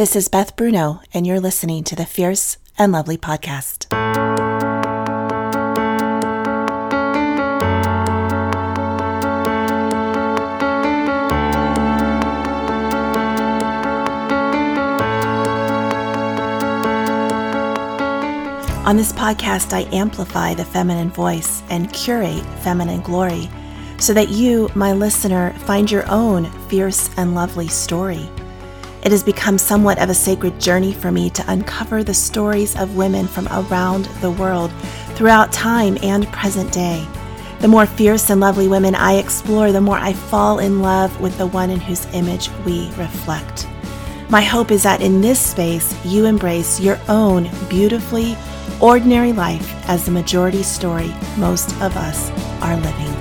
This is Beth Bruno, and you're listening to the Fierce and Lovely podcast. On this podcast, I amplify the feminine voice and curate feminine glory so that you, my listener, find your own fierce and lovely story. It has become somewhat of a sacred journey for me to uncover the stories of women from around the world throughout time and present day. The more fierce and lovely women I explore, the more I fall in love with the one in whose image we reflect. My hope is that in this space, you embrace your own beautifully ordinary life as the majority story most of us are living.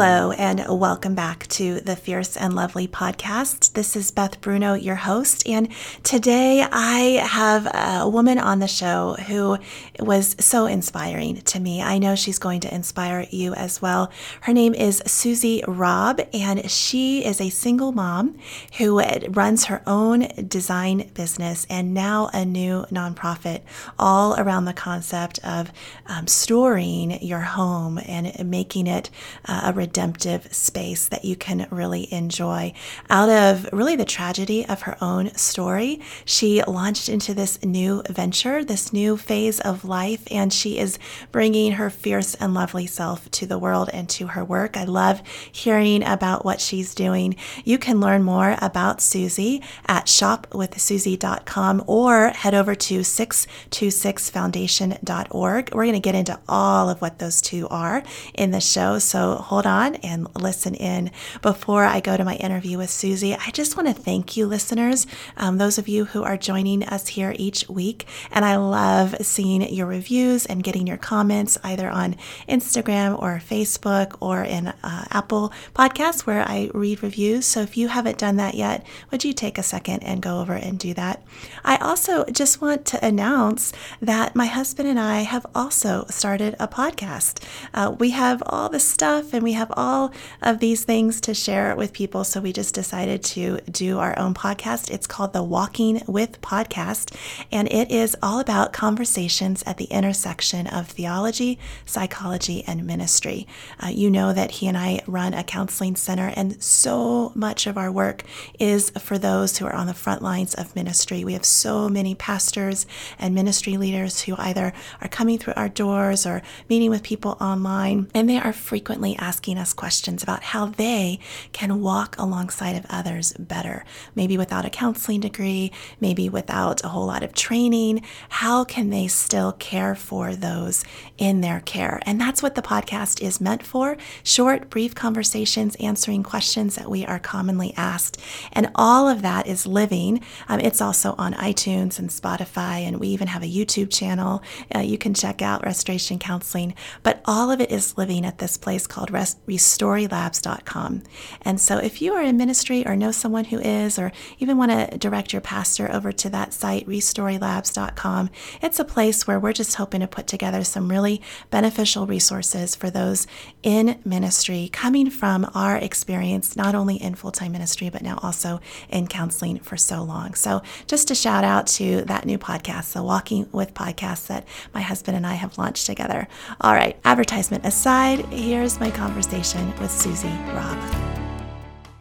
Hello, and welcome back to the Fierce and Lovely podcast. This is Beth Bruno, your host, and today I have a woman on the show who was so inspiring to me. I know she's going to inspire you as well. Her name is Susie Robb, and she is a single mom who runs her own design business and now a new nonprofit, all around the concept of um, storing your home and making it uh, a redemptive space that you can really enjoy. Out of really the tragedy of her own story, she launched into this new venture, this new phase of life, and she is bringing her fierce and lovely self to the world and to her work. I love hearing about what she's doing. You can learn more about Susie at shopwithsusie.com or head over to 626foundation.org. We're going to get into all of what those two are in the show, so hold on on and listen in. Before I go to my interview with Susie, I just want to thank you, listeners, um, those of you who are joining us here each week. And I love seeing your reviews and getting your comments either on Instagram or Facebook or in uh, Apple Podcasts where I read reviews. So if you haven't done that yet, would you take a second and go over and do that? I also just want to announce that my husband and I have also started a podcast. Uh, we have all the stuff and we have all of these things to share with people. So we just decided to do our own podcast. It's called the Walking with Podcast, and it is all about conversations at the intersection of theology, psychology, and ministry. Uh, you know that he and I run a counseling center, and so much of our work is for those who are on the front lines of ministry. We have so many pastors and ministry leaders who either are coming through our doors or meeting with people online, and they are frequently asking asking us questions about how they can walk alongside of others better. Maybe without a counseling degree, maybe without a whole lot of training. How can they still care for those in their care? And that's what the podcast is meant for short, brief conversations answering questions that we are commonly asked. And all of that is living. Um, it's also on iTunes and Spotify, and we even have a YouTube channel. Uh, you can check out Restoration Counseling, but all of it is living at this place called Rest restorylabs.com. And so if you are in ministry or know someone who is, or even want to direct your pastor over to that site, restorylabs.com, it's a place where we're just hoping to put together some really beneficial resources for those in ministry coming from our experience, not only in full time ministry, but now also in counseling for so long. So just a shout out to that new podcast, the Walking with Podcast that my husband and I have launched together. All right, advertisement aside, here's my conversation conversation with Susie Robb.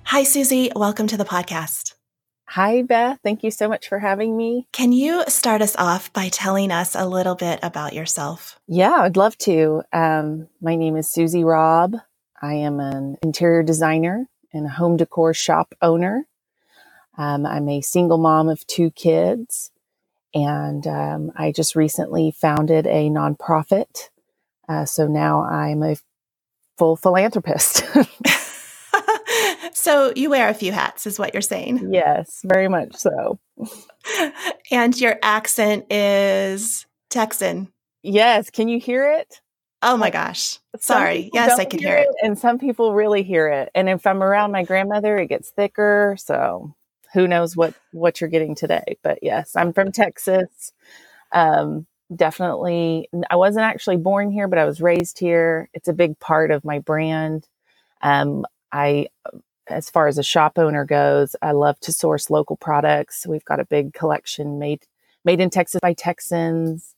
Hi, Susie. Welcome to the podcast. Hi, Beth. Thank you so much for having me. Can you start us off by telling us a little bit about yourself? Yeah, I'd love to. Um, my name is Susie Robb. I am an interior designer and a home decor shop owner. Um, I'm a single mom of two kids, and um, I just recently founded a nonprofit. Uh, so now I'm a full philanthropist. so you wear a few hats, is what you're saying? Yes, very much so. and your accent is Texan. Yes. Can you hear it? Oh my gosh. Sorry. Yes, I can hear it. it. And some people really hear it. And if I'm around my grandmother, it gets thicker. So who knows what what you're getting today. But yes, I'm from Texas. Um, definitely, I wasn't actually born here, but I was raised here. It's a big part of my brand. Um, I, as far as a shop owner goes, I love to source local products. We've got a big collection made made in Texas by Texans.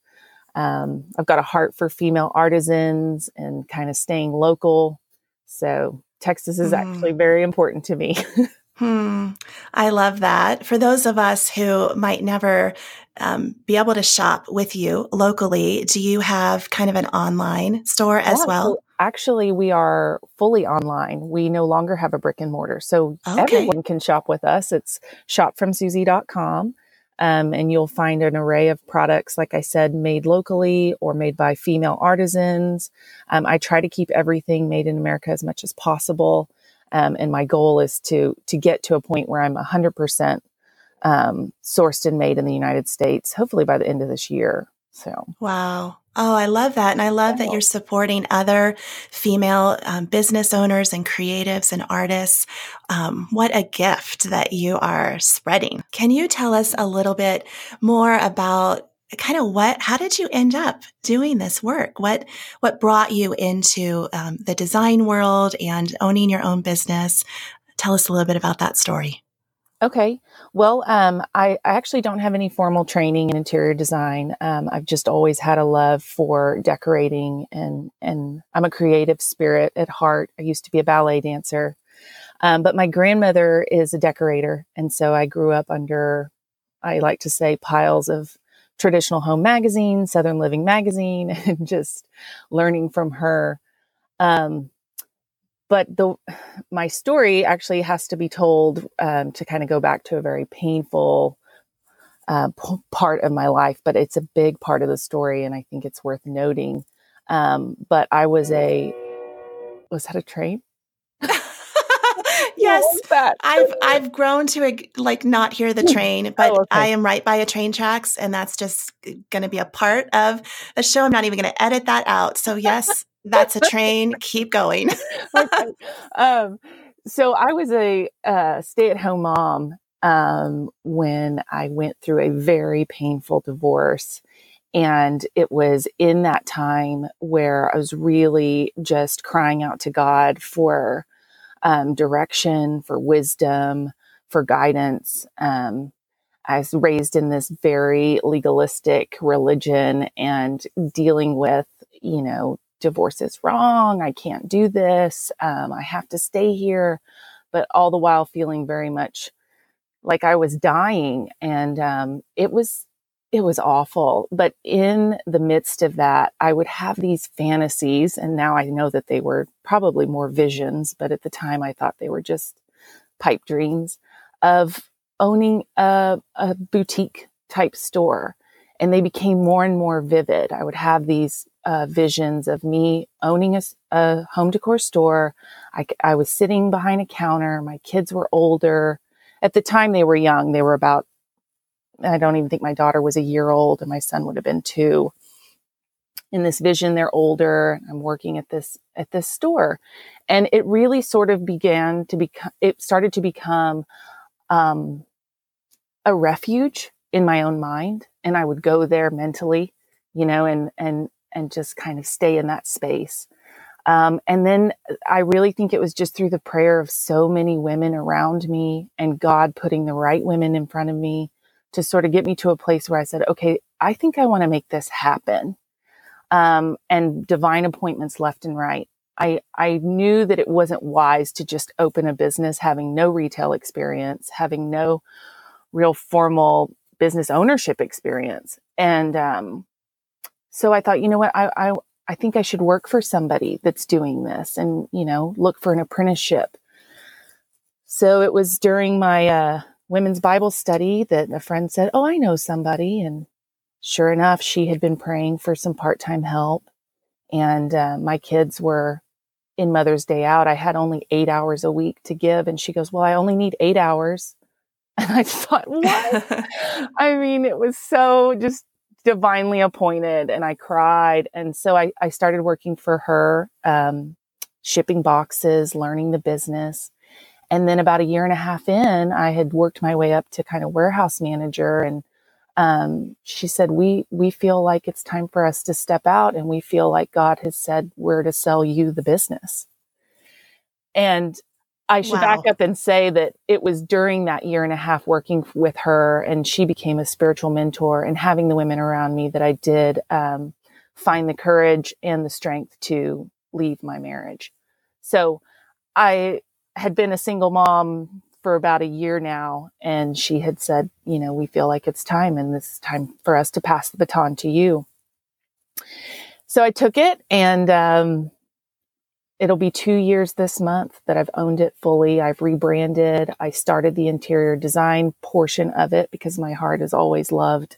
Um, I've got a heart for female artisans and kind of staying local. So Texas is mm. actually very important to me. Hmm. I love that. For those of us who might never um, be able to shop with you locally, do you have kind of an online store as well? So actually, we are fully online. We no longer have a brick and mortar. So okay. everyone can shop with us. It's shopfromsusie.com. Um, and you'll find an array of products, like I said, made locally or made by female artisans. Um, I try to keep everything made in America as much as possible. Um, and my goal is to to get to a point where I'm 100% um, sourced and made in the United States, hopefully by the end of this year. So wow. Oh, I love that. And I love that you're supporting other female um, business owners and creatives and artists. Um, what a gift that you are spreading. Can you tell us a little bit more about kind of what how did you end up doing this work? What what brought you into um, the design world and owning your own business? Tell us a little bit about that story. Okay. Well um, I, I, actually don't have any formal training in interior design. Um, i've just always had a love for decorating and and i'm a creative spirit at heart. I used to be a ballet dancer. Um, but my grandmother is a decorator and so i grew up under i like to say piles of traditional home magazine, Southern Living magazine, and just learning from her. Um, but the my story actually has to be told um, to kind of go back to a very painful uh, p- part of my life, but it's a big part of the story, and I think it's worth noting. Um, but I was a was that a train? Yes, I've I've grown to like not hear the train, oh, but oh, okay. I am right by a train tracks, and that's just going to be a part of the show. I'm not even going to edit that out. So yes, that's a train. Keep going. okay. Um, so I was a uh, stay-at-home mom um, when I went through a very painful divorce. And it was in that time where I was really just crying out to God for um, direction, for wisdom, for guidance. Um, I was raised in this very legalistic religion and dealing with, you know, divorce is wrong. I can't do this. Um, I have to stay here. But all the while feeling very much like I was dying. And um, it was it was awful. But in the midst of that, I would have these fantasies. And now I know that they were probably more visions, but at the time I thought they were just pipe dreams of owning a, a boutique type store. And they became more and more vivid. I would have these uh, visions of me owning a, a home decor store. I, I was sitting behind a counter. My kids were older. At the time, they were young. They were about I don't even think my daughter was a year old and my son would have been two. In this vision, they're older. I'm working at this, at this store. And it really sort of began to become, it started to become, um, a refuge in my own mind. And I would go there mentally, you know, and, and, and just kind of stay in that space. Um, and then I really think it was just through the prayer of so many women around me and God putting the right women in front of me to sort of get me to a place where I said, okay, I think I want to make this happen. Um, and divine appointments left and right. I, I knew that it wasn't wise to just open a business having no retail experience, having no real formal business ownership experience. And um, so I thought, you know what, I, I, I think I should work for somebody that's doing this and, you know, look for an apprenticeship. So it was during my uh, women's Bible study that a friend said, Oh, I know somebody. And sure enough, she had been praying for some part time help. And uh, my kids were in Mother's Day out. I had only eight hours a week to give. And she goes, Well, I only need eight hours. And I thought, What? I mean, it was so just divinely appointed. And I cried. And so I, I started working for her, um, shipping boxes, learning the business. And then about a year and a half in, I had worked my way up to kind of warehouse manager and um, she said, "We we feel like it's time for us to step out, and we feel like God has said we're to sell you the business." And I should wow. back up and say that it was during that year and a half working with her, and she became a spiritual mentor, and having the women around me that I did um, find the courage and the strength to leave my marriage. So I had been a single mom for about a year now, and she had said, you know, we feel like it's time, and this is time for us to pass the baton to you. So I took it and um, it'll be two years this month that I've owned it fully. I've rebranded. I started the interior design portion of it because my heart has always loved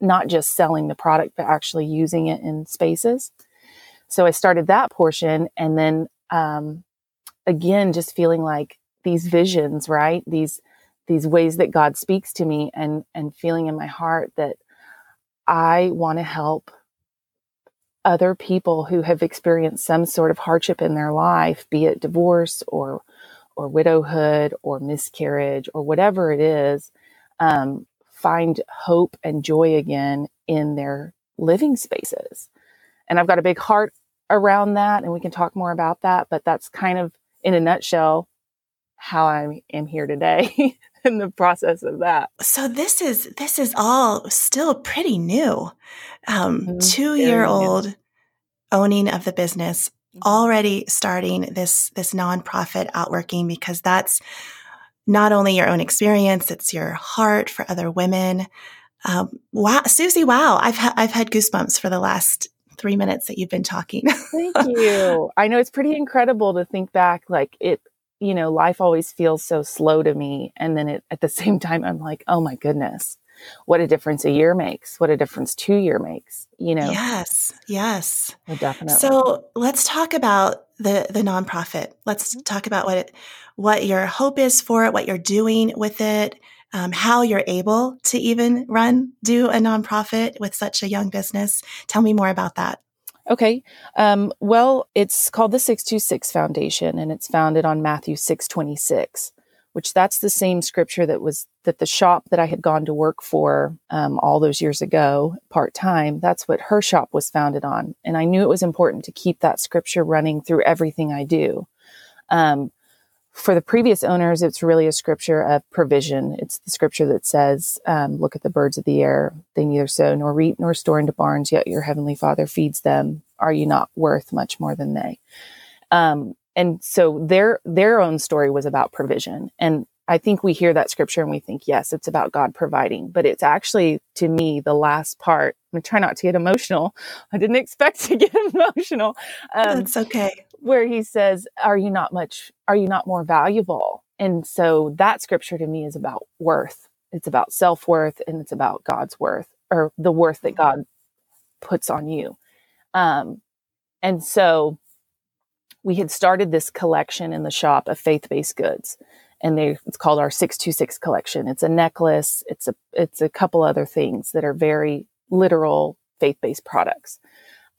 not just selling the product, but actually using it in spaces. So I started that portion. And then, um, again, just feeling like these visions, right? These, these ways that God speaks to me and, and feeling in my heart that I want to help other people who have experienced some sort of hardship in their life, be it divorce or or widowhood or miscarriage or whatever it is, um, find hope and joy again in their living spaces. And I've got a big heart around that, and we can talk more about that. But that's kind of in a nutshell how I am here today in the process of that. So this is this is all still pretty new. Um, mm-hmm. two year old owning of the business, mm-hmm. already starting this this nonprofit outworking because that's not only your own experience, it's your heart for other women. Um, wow, Susie, wow, I've ha- I've had goosebumps for the last three minutes that you've been talking. Thank you. I know it's pretty incredible to think back. Like it, you know, life always feels so slow to me. And then it, at the same time, I'm like, oh my goodness, what a difference a year makes, what a difference two year makes, you know? Yes, yes. Well, definitely. So let's talk about the, the nonprofit. Let's mm-hmm. talk about what it, what your hope is for it, what you're doing with it, um, how you're able to even run, do a nonprofit with such a young business. Tell me more about that. Okay. Um, well, it's called the 626 Foundation and it's founded on Matthew 626, which that's the same scripture that was that the shop that I had gone to work for um, all those years ago, part time, that's what her shop was founded on. And I knew it was important to keep that scripture running through everything I do. Um, for the previous owners, it's really a scripture of provision. It's the scripture that says, um, Look at the birds of the air. They neither sow nor reap nor store into barns, yet your heavenly Father feeds them. Are you not worth much more than they? Um, and so their their own story was about provision. And I think we hear that scripture and we think, yes, it's about God providing, but it's actually to me the last part. I'm try not to get emotional. I didn't expect to get emotional. Um, That's okay where he says, Are you not much, are you not more valuable? And so that scripture to me is about worth. It's about self worth and it's about God's worth or the worth that God puts on you. Um, and so we had started this collection in the shop of faith based goods. And they, it's called our 626 collection. It's a necklace. It's a, it's a couple other things that are very literal faith based products.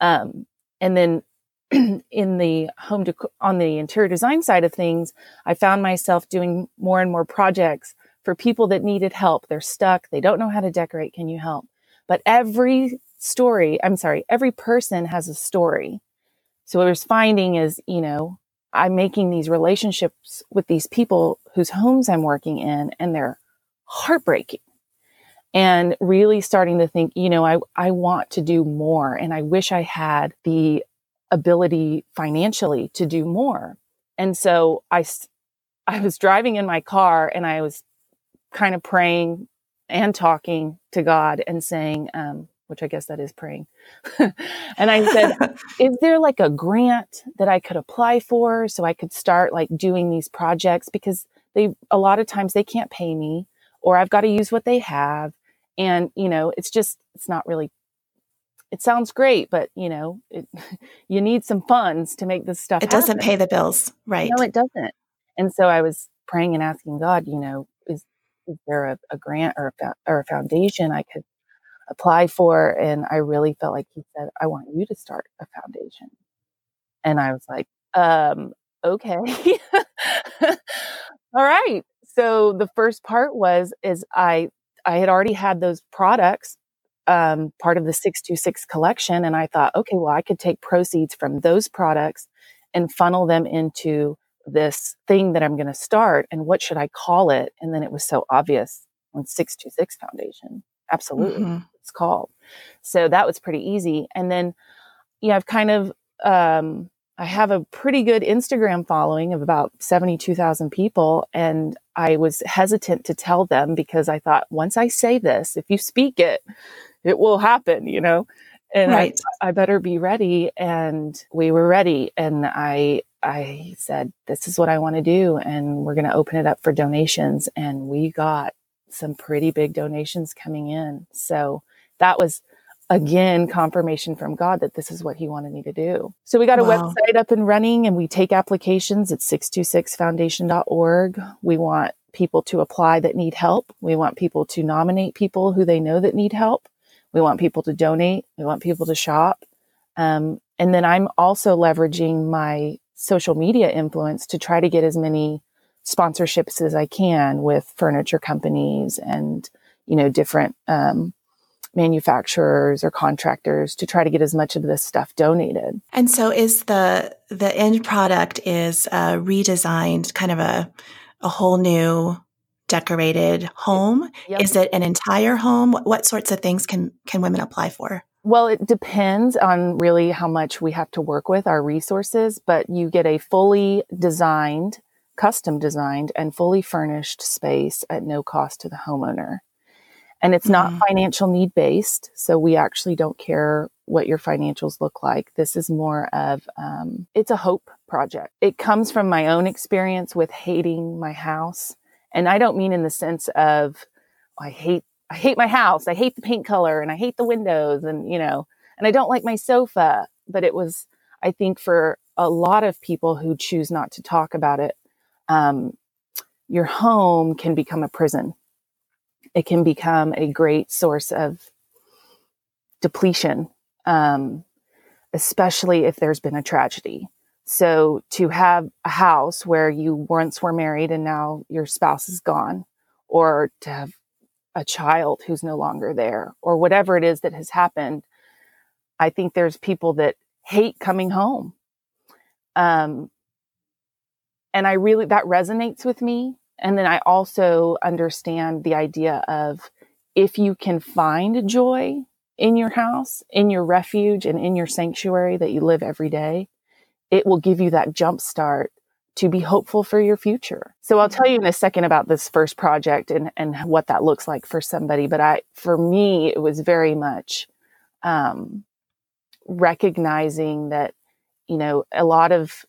Um, and then in the home dec- on the interior design side of things, I found myself doing more and more projects for people that needed help. They're stuck. They don't know how to decorate. Can you help? But every story, I'm sorry, every person has a story. So what I was finding is, you know, I'm making these relationships with these people whose homes I'm working in and they're heartbreaking and really starting to think, you know, I, I want to do more and I wish I had the ability financially to do more. And so I, I was driving in my car and I was kind of praying and talking to God and saying, um, which I guess that is praying. and I said, is there like a grant that I could apply for so I could start like doing these projects? Because they, a lot of times they can't pay me or I've got to use what they have. And, you know, it's just, it's not really it sounds great, but you know, it, you need some funds to make this stuff. It happen. doesn't pay the bills, right? No, it doesn't. And so I was praying and asking God, you know, is is there a, a grant or a, or a foundation I could apply for? And I really felt like He said, I want you to start a foundation. And I was like, um, okay, all right. So the first part was is I I had already had those products, um, part of the 626 collection. And I thought, okay, well, I could take proceeds from those products and funnel them into this thing that I'm going to start. And what should I call it? And then it was so obvious on 626 Foundation. Absolutely. Mm-hmm. It's called. So that was pretty easy. And then, yeah, I've kind of, um, I have a pretty good Instagram following of about 72,000 people. And I was hesitant to tell them because I thought once I say this, if you speak it, it will happen, you know? And right. I, I better be ready. And we were ready. And I, I said, this is what I want to do. And we're going to open it up for donations. And we got some pretty big donations coming in. So that was again confirmation from God that this is what he wanted me to do. So we got a wow. website up and running and we take applications at 626foundation.org. We want people to apply that need help. We want people to nominate people who they know that need help. We want people to donate. We want people to shop. Um, and then I'm also leveraging my social media influence to try to get as many sponsorships as I can with furniture companies and, you know, different, um, manufacturers or contractors to try to get as much of this stuff donated. And so is the the end product is uh, redesigned kind of a a whole new decorated home? Yep. Is it an entire home? What, what sorts of things can can women apply for? Well, it depends on really how much we have to work with our resources, but you get a fully designed, custom designed and fully furnished space at no cost to the homeowner. And it's not mm-hmm. financial need based. So we actually don't care what your financials look like. This is more of, um, it's a hope project. It comes from my own experience with hating my house. And I don't mean in the sense of, oh, I hate, I hate my house. I hate the paint color and I hate the windows and, you know, and I don't like my sofa. But it was, I think for a lot of people who choose not to talk about it, um, your home can become a prison it can become a great source of depletion, um, especially if there's been a tragedy. So to have a house where you once were married and now your spouse is gone, or to have a child who's no longer there, or whatever it is that has happened, I think there's people that hate coming home. Um, and I really, that resonates with me and then I also understand the idea of if you can find joy in your house, in your refuge, and in your sanctuary that you live every day, it will give you that jump start to be hopeful for your future. So I'll tell you in a second about this first project and, and what that looks like for somebody. But I, for me, it was very much, um, recognizing that, you know, a lot of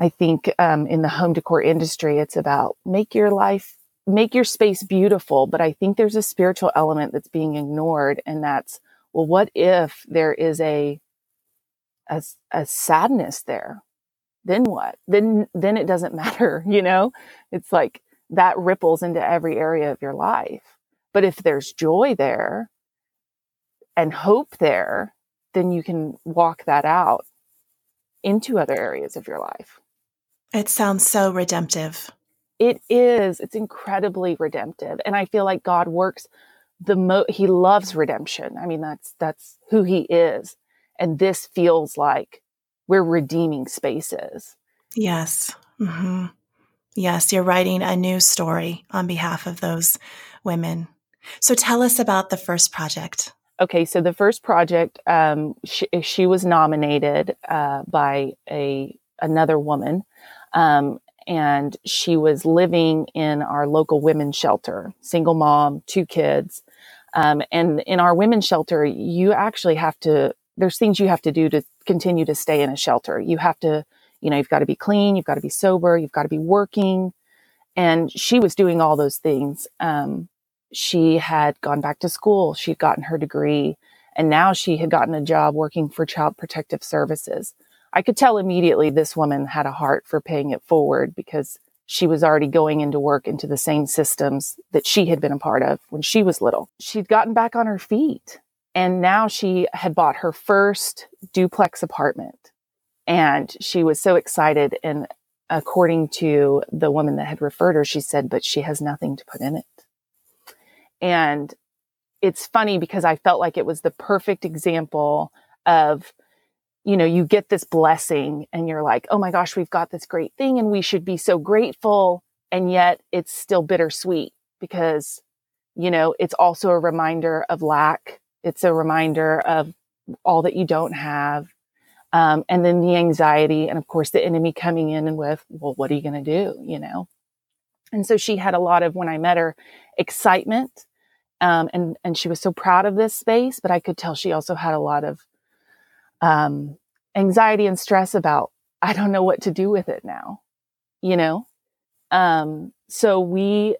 I think um, in the home decor industry, it's about make your life, make your space beautiful. But I think there's a spiritual element that's being ignored, and that's well, what if there is a a, a sadness there? Then what? Then then it doesn't matter, you know. It's like that ripples into every area of your life. But if there's joy there and hope there, then you can walk that out into other areas of your life. It sounds so redemptive. It is. It's incredibly redemptive. And I feel like God works the mo he loves redemption. I mean, that's that's who he is. And this feels like we're redeeming spaces. Yes. Mm-hmm. Yes, you're writing a new story on behalf of those women. So tell us about the first project. Okay, so the first project, um, she, she was nominated uh, by a another woman um, and she was living in our local women's shelter, single mom, two kids. Um, and in our women's shelter, you actually have to, there's things you have to do to continue to stay in a shelter. You have to, you know, you've got to be clean, you've got to be sober, you've got to be working. And she was doing all those things. Um, she had gone back to school, she'd gotten her degree, and now she had gotten a job working for Child Protective Services. I could tell immediately this woman had a heart for paying it forward because she was already going into work into the same systems that she had been a part of when she was little. She'd gotten back on her feet and now she had bought her first duplex apartment and she was so excited and according to the woman that had referred her she said but she has nothing to put in it And it's funny because I felt like it was the perfect example of, you know, you get this blessing and you're like, oh my gosh, we've got this great thing and we should be so grateful. And yet it's still bittersweet because, you know, it's also a reminder of lack. It's a reminder of all that you don't have. Um, and then the anxiety and of course the enemy coming in and with, well, what are you going to do? You know? And so she had a lot of, when I met her, excitement. Um, and, and she was so proud of this space, but I could tell she also had a lot of, um, anxiety and stress about, I don't know what to do with it now, you know? Um, so we,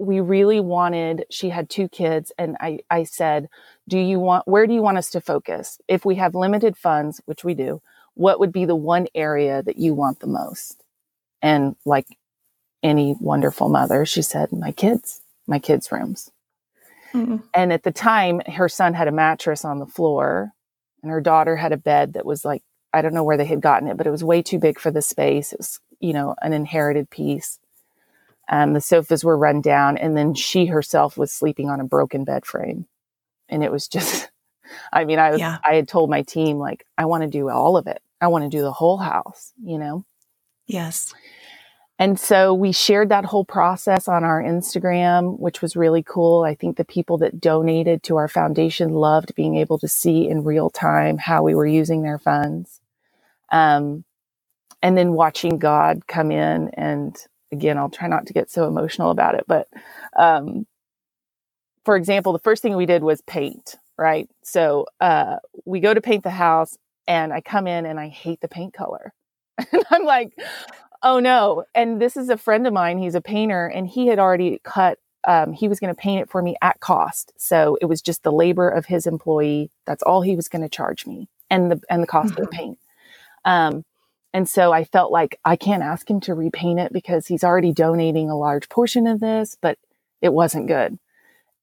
we really wanted, she had two kids and I, I said, do you want, where do you want us to focus? If we have limited funds, which we do, what would be the one area that you want the most? And like any wonderful mother, she said, my kids, my kids' rooms. Mm-hmm. And at the time, her son had a mattress on the floor and her daughter had a bed that was like, I don't know where they had gotten it, but it was way too big for the space. It was, you know, an inherited piece. Um, the sofas were run down and then she herself was sleeping on a broken bed frame. And it was just, I mean, I was, yeah. I had told my team, like, I want to do all of it. I want to do the whole house, you know? Yes. And so we shared that whole process on our Instagram, which was really cool. I think the people that donated to our foundation loved being able to see in real time how we were using their funds. Um, and then watching God come in and again, I'll try not to get so emotional about it, but, um, for example, the first thing we did was paint, right? So, uh, we go to paint the house and I come in and I hate the paint color. and I'm like, oh no. And this is a friend of mine. He's a painter and he had already cut, um, he was going to paint it for me at cost. So it was just the labor of his employee. That's all he was going to charge me and the, and the cost of the mm-hmm. paint. Um, and so I felt like I can't ask him to repaint it because he's already donating a large portion of this, but it wasn't good.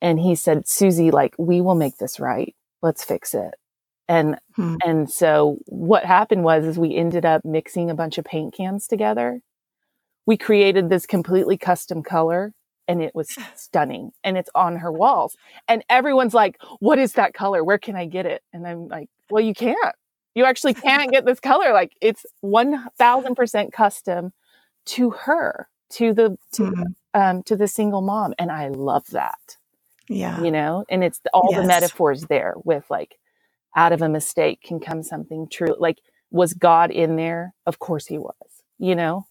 And he said, Susie, like, we will make this right. Let's fix it. And, hmm. and so what happened was, is we ended up mixing a bunch of paint cans together. We created this completely custom color and it was stunning and it's on her walls. And everyone's like, what is that color? Where can I get it? And I'm like, well, you can't you actually can't get this color. Like it's 1000% custom to her, to the, to, mm-hmm. um, to the single mom. And I love that. Yeah. You know, and it's all yes. the metaphors there with like out of a mistake can come something true. Like was God in there? Of course he was, you know?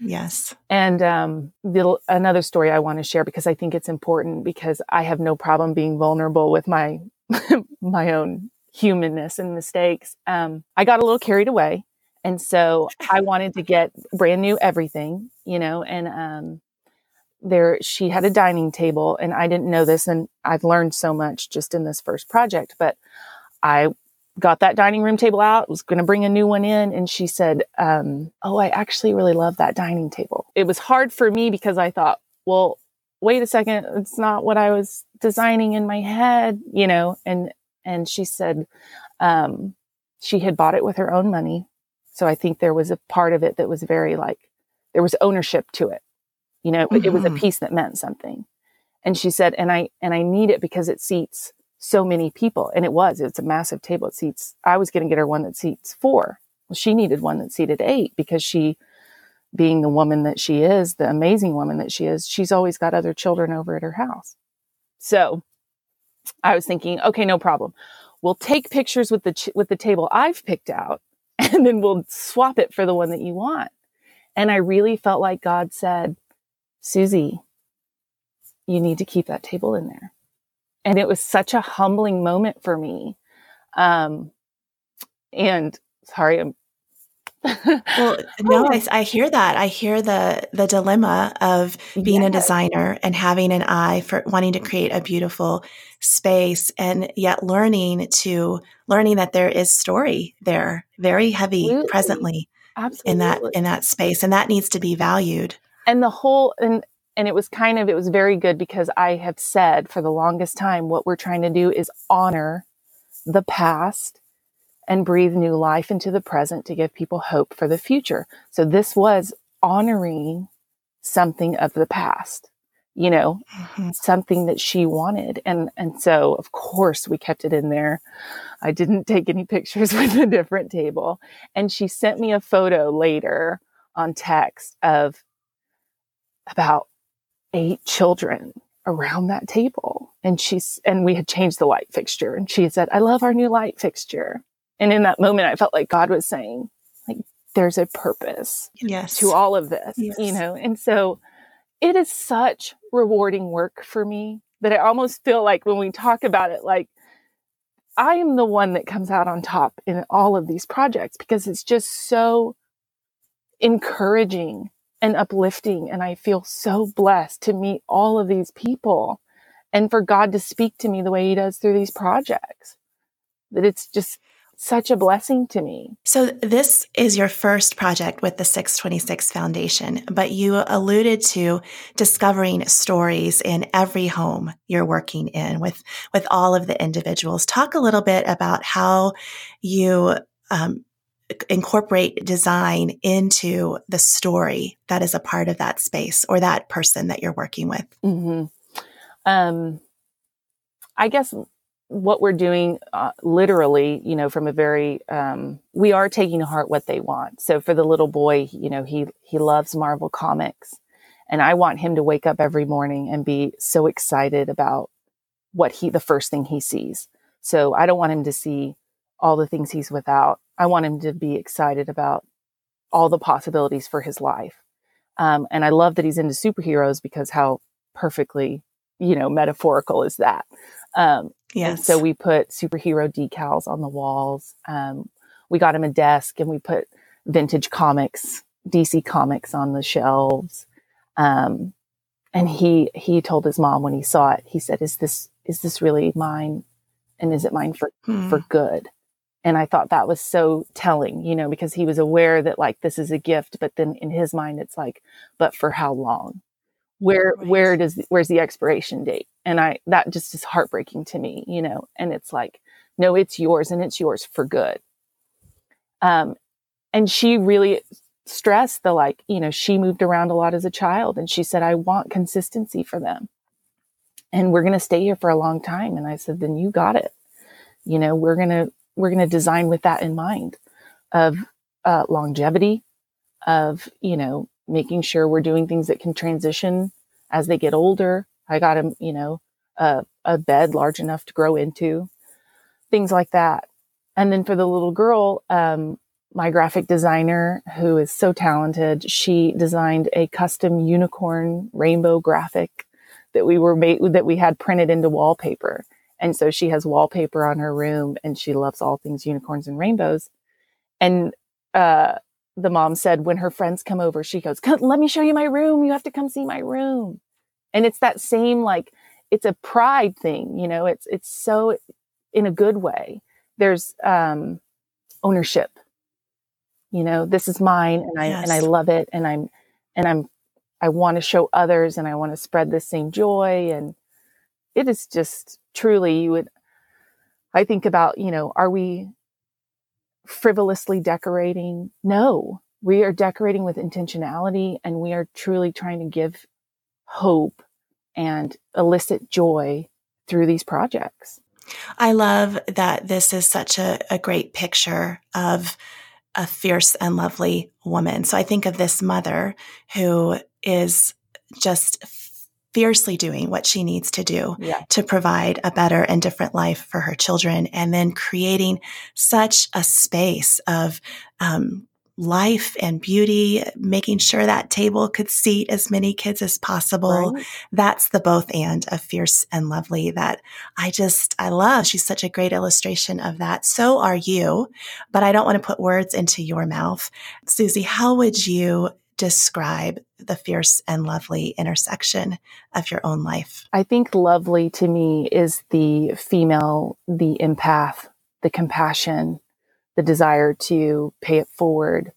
Yes. And um, the, another story I want to share because I think it's important because I have no problem being vulnerable with my my own humanness and mistakes, um, I got a little carried away. And so I wanted to get brand new everything, you know, and, um, there, she had a dining table and I didn't know this. And I've learned so much just in this first project, but I got that dining room table out, was going to bring a new one in. And she said, um, Oh, I actually really love that dining table. It was hard for me because I thought, well, wait a second. It's not what I was designing in my head, you know, and and she said um, she had bought it with her own money. So I think there was a part of it that was very like there was ownership to it. You know, mm-hmm. it was a mm-hmm. piece that meant something. And she said, and I and I need it because it seats so many people. And it was, it's a massive table. It seats I was gonna get her one that seats four. Well, she needed one that seated eight because she being the woman that she is, the amazing woman that she is, she's always got other children over at her house. So I was thinking, okay, no problem. We'll take pictures with the ch- with the table I've picked out, and then we'll swap it for the one that you want. And I really felt like God said, Susie, you need to keep that table in there. And it was such a humbling moment for me. Um, and sorry, I'm well, no, oh. I, I, hear that. I hear the the dilemma of being yes. a designer and having an eye for wanting to create a beautiful space, and yet learning to learning that there is story there, very heavy Absolutely. presently Absolutely. in that in that space, and that needs to be valued. And the whole and and it was kind of it was very good because I have said for the longest time what we're trying to do is honor the past and breathe new life into the present to give people hope for the future. So this was honoring something of the past, you know, mm-hmm. something that she wanted. And, and so of course we kept it in there. I didn't take any pictures with a different table. And she sent me a photo later on text of about eight children around that table. And she's, and we had changed the light fixture. And she said, I love our new light fixture. And in that moment, I felt like God was saying, like, there's a purpose yes. to all of this, yes. you know? And so it is such rewarding work for me that I almost feel like when we talk about it, like I am the one that comes out on top in all of these projects because it's just so encouraging and uplifting. And I feel so blessed to meet all of these people and for God to speak to me the way he does through these projects that it's just such a blessing to me. So, this is your first project with the 626 Foundation, but you alluded to discovering stories in every home you're working in with, with all of the individuals. Talk a little bit about how you um, incorporate design into the story that is a part of that space or that person that you're working with. Mm-hmm. Um, I guess what we're doing uh, literally you know from a very um, we are taking to heart what they want. So for the little boy you know he he loves marvel comics and i want him to wake up every morning and be so excited about what he the first thing he sees. So i don't want him to see all the things he's without. I want him to be excited about all the possibilities for his life. Um, and i love that he's into superheroes because how perfectly you know metaphorical is that? Um, Yes. so we put superhero decals on the walls. Um, we got him a desk and we put vintage comics, DC comics on the shelves. Um, and he he told his mom when he saw it, he said, "Is this is this really mine? And is it mine for hmm. for good?" And I thought that was so telling, you know, because he was aware that like this is a gift, but then in his mind it's like, but for how long? Where right. where does where's the expiration date? And i that just is heartbreaking to me you know and it's like no it's yours and it's yours for good. Um and she really stressed the like you know she moved around a lot as a child and she said i want consistency for them. And we're going to stay here for a long time. And i said then you got it. You know we're going to we're going to design with that in mind of uh, longevity of you know making sure we're doing things that can transition as they get older. I got him, you know, a, a bed large enough to grow into, things like that. And then for the little girl, um, my graphic designer, who is so talented, she designed a custom unicorn rainbow graphic that we were made that we had printed into wallpaper. And so she has wallpaper on her room and she loves all things unicorns and rainbows. And uh, the mom said when her friends come over, she goes, let me show you my room. You have to come see my room. And it's that same, like, it's a pride thing, you know, it's, it's so in a good way. There's, um, ownership, you know, this is mine and I, yes. and I love it. And I'm, and I'm, I want to show others and I want to spread the same joy. And it is just truly, you would, I think about, you know, are we frivolously decorating. No, we are decorating with intentionality and we are truly trying to give hope and elicit joy through these projects. I love that this is such a, a great picture of a fierce and lovely woman. So I think of this mother who is just fiercely doing what she needs to do yeah. to provide a better and different life for her children and then creating such a space of um, life and beauty making sure that table could seat as many kids as possible right. that's the both and of fierce and lovely that i just i love she's such a great illustration of that so are you but i don't want to put words into your mouth susie how would you describe the fierce and lovely intersection of your own life? I think lovely to me is the female, the empath, the compassion, the desire to pay it forward,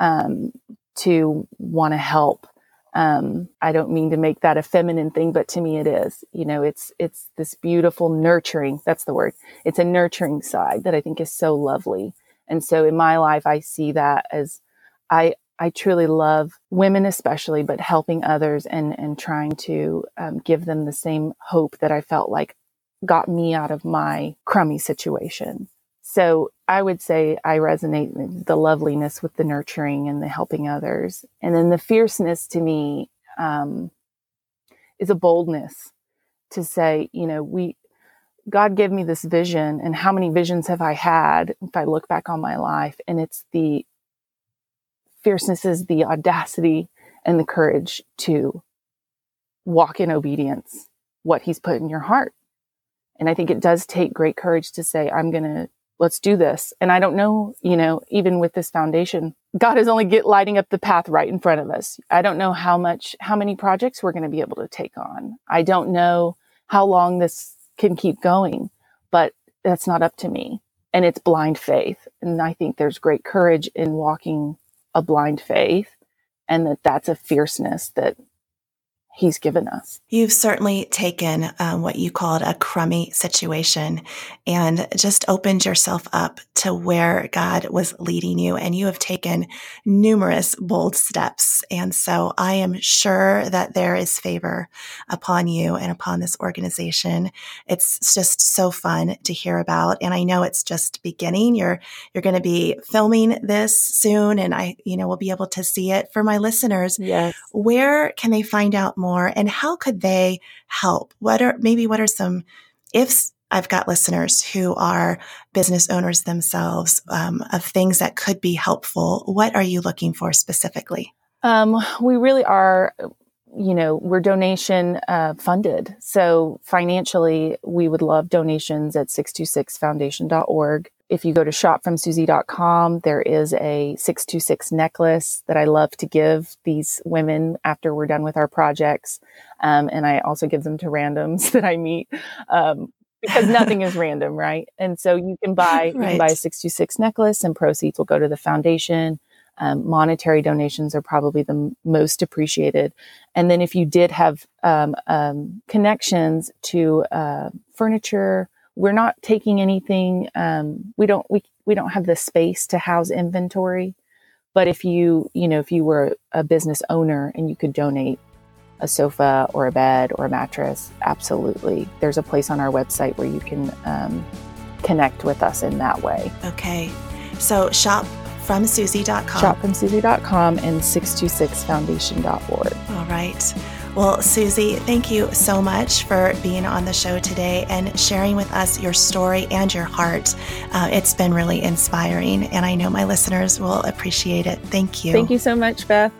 um, to want to help. Um, I don't mean to make that a feminine thing, but to me it is. You know, it's it's this beautiful nurturing. That's the word. It's a nurturing side that I think is so lovely. And so in my life, I see that as I I truly love women, especially, but helping others and, and trying to um, give them the same hope that I felt like got me out of my crummy situation. So I would say I resonate the loveliness with the nurturing and the helping others. And then the fierceness to me um, is a boldness to say, you know, we, God gave me this vision, and how many visions have I had if I look back on my life? And it's the fierceness is the audacity and the courage to walk in obedience, what He's put in your heart. And I think it does take great courage to say, I'm going to, let's do this. And I don't know, you know, even with this foundation, God is only get lighting up the path right in front of us. I don't know how much, how many projects we're going to be able to take on. I don't know how long this can keep going, but that's not up to me. And it's blind faith. And I think there's great courage in walking a blind faith and that that's a fierceness that he's given us. You've certainly taken um, what you called a crummy situation and just opened yourself up to where God was leading you. And you have taken numerous bold steps. And so I am sure that there is favor upon you and upon this organization. It's just so fun to hear about. And I know it's just beginning. You're, you're going to be filming this soon and I, you know, will be able to see it for my listeners. Yes. Where can they find out more? More and how could they help? What are maybe what are some ifs? I've got listeners who are business owners themselves um, of things that could be helpful. What are you looking for specifically? Um, we really are you know, we're donation uh, funded. So financially, we would love donations at 626foundation.org. If you go to shopfromsusie.com, there is a 626 necklace that I love to give these women after we're done with our projects. Um, and I also give them to randoms that I meet. Um, because nothing is random, right? And so you can buy, right. you can buy a 626 necklace and proceeds will go to the foundation. Um, monetary donations are probably the m- most appreciated. And then if you did have um, um, connections to uh, furniture, we're not taking anything. Um, we don't we we don't have the space to house inventory. But if you you know if you were a business owner and you could donate a sofa or a bed or a mattress, absolutely, there's a place on our website where you can um, connect with us in that way. Okay. So shop shopfromsusie.com. Shopfromsusie.com and 626foundation.org. All right. Well, Susie, thank you so much for being on the show today and sharing with us your story and your heart. Uh, it's been really inspiring, and I know my listeners will appreciate it. Thank you. Thank you so much, Beth.